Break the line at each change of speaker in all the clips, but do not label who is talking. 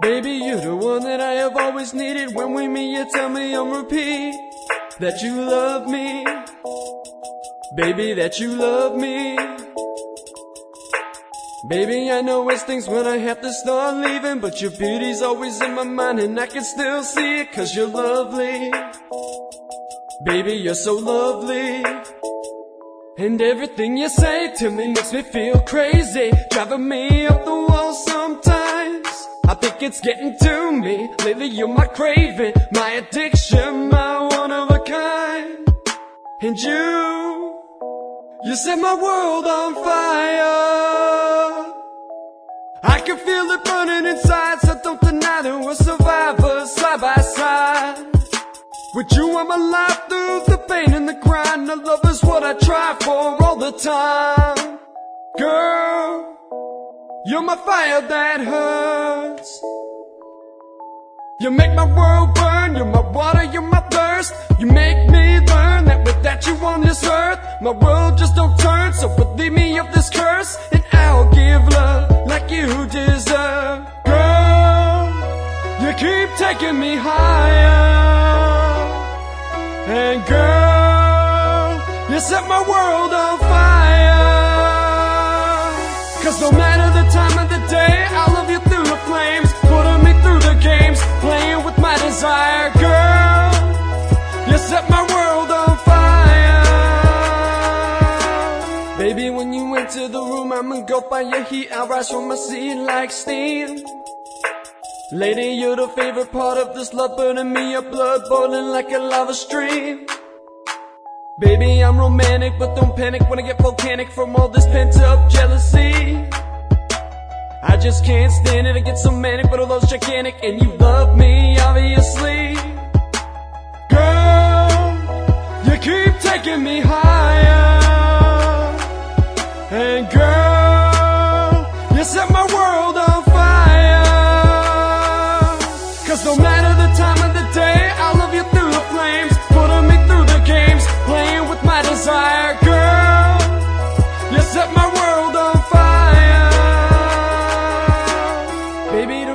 Baby, you're the one that I have always needed. When we meet, you tell me on repeat that you love me. Baby, that you love me. Baby, I know it's things when I have to start leaving, but your beauty's always in my mind and I can still see it cause you're lovely. Baby, you're so lovely. And everything you say to me makes me feel crazy, driving me up the wall sometimes. I think it's getting to me. Lately, you're my craving, my addiction, my one of a kind. And you, you set my world on fire. I can feel it burning inside, so don't deny that we're survivors side by side. With you, I'm alive through the pain and the grind. The love is what I try for all the time. Girl, you're my fire that hurts. You make my world burn, you're my water, you're my thirst. You make me learn that without you on this earth, my world just don't turn. So believe me of this curse, and I'll give love like you deserve. Girl, you keep taking me higher. And girl, you set my world on fire. Baby, when you enter the room, I'm engulfed by your heat. I rise from my seat like steam. Lady, you're the favorite part of this love burning me up, blood boiling like a lava stream. Baby, I'm romantic, but don't panic when I get volcanic from all this pent up jealousy. I just can't stand it, I get so manic, but all those gigantic, and you love me, obviously. Girl, you keep taking me higher.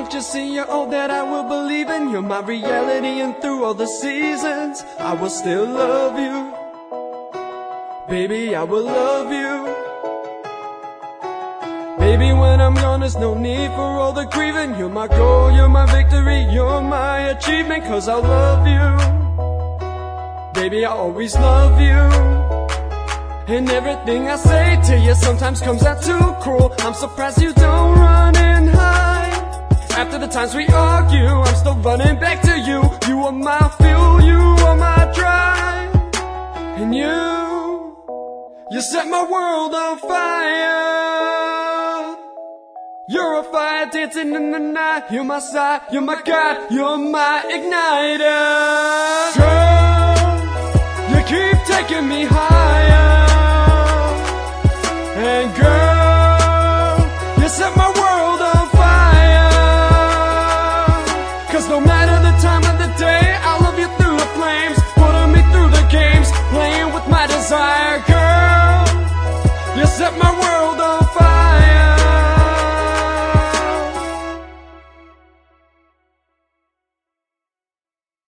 Don't you see you're all that I will believe in? You're my reality, and through all the seasons, I will still love you. Baby, I will love you. Baby, when I'm gone, there's no need for all the grieving. You're my goal, you're my victory, you're my achievement, cause I love you. Baby, I always love you. And everything I say to you sometimes comes out too cruel. I'm surprised you don't run. After the times we argue, I'm still running back to you. You are my fuel, you are my drive. And you, you set my world on fire. You're a fire dancing in the night. You're my side, you're my guide, you're my igniter. Girl, you keep taking me high.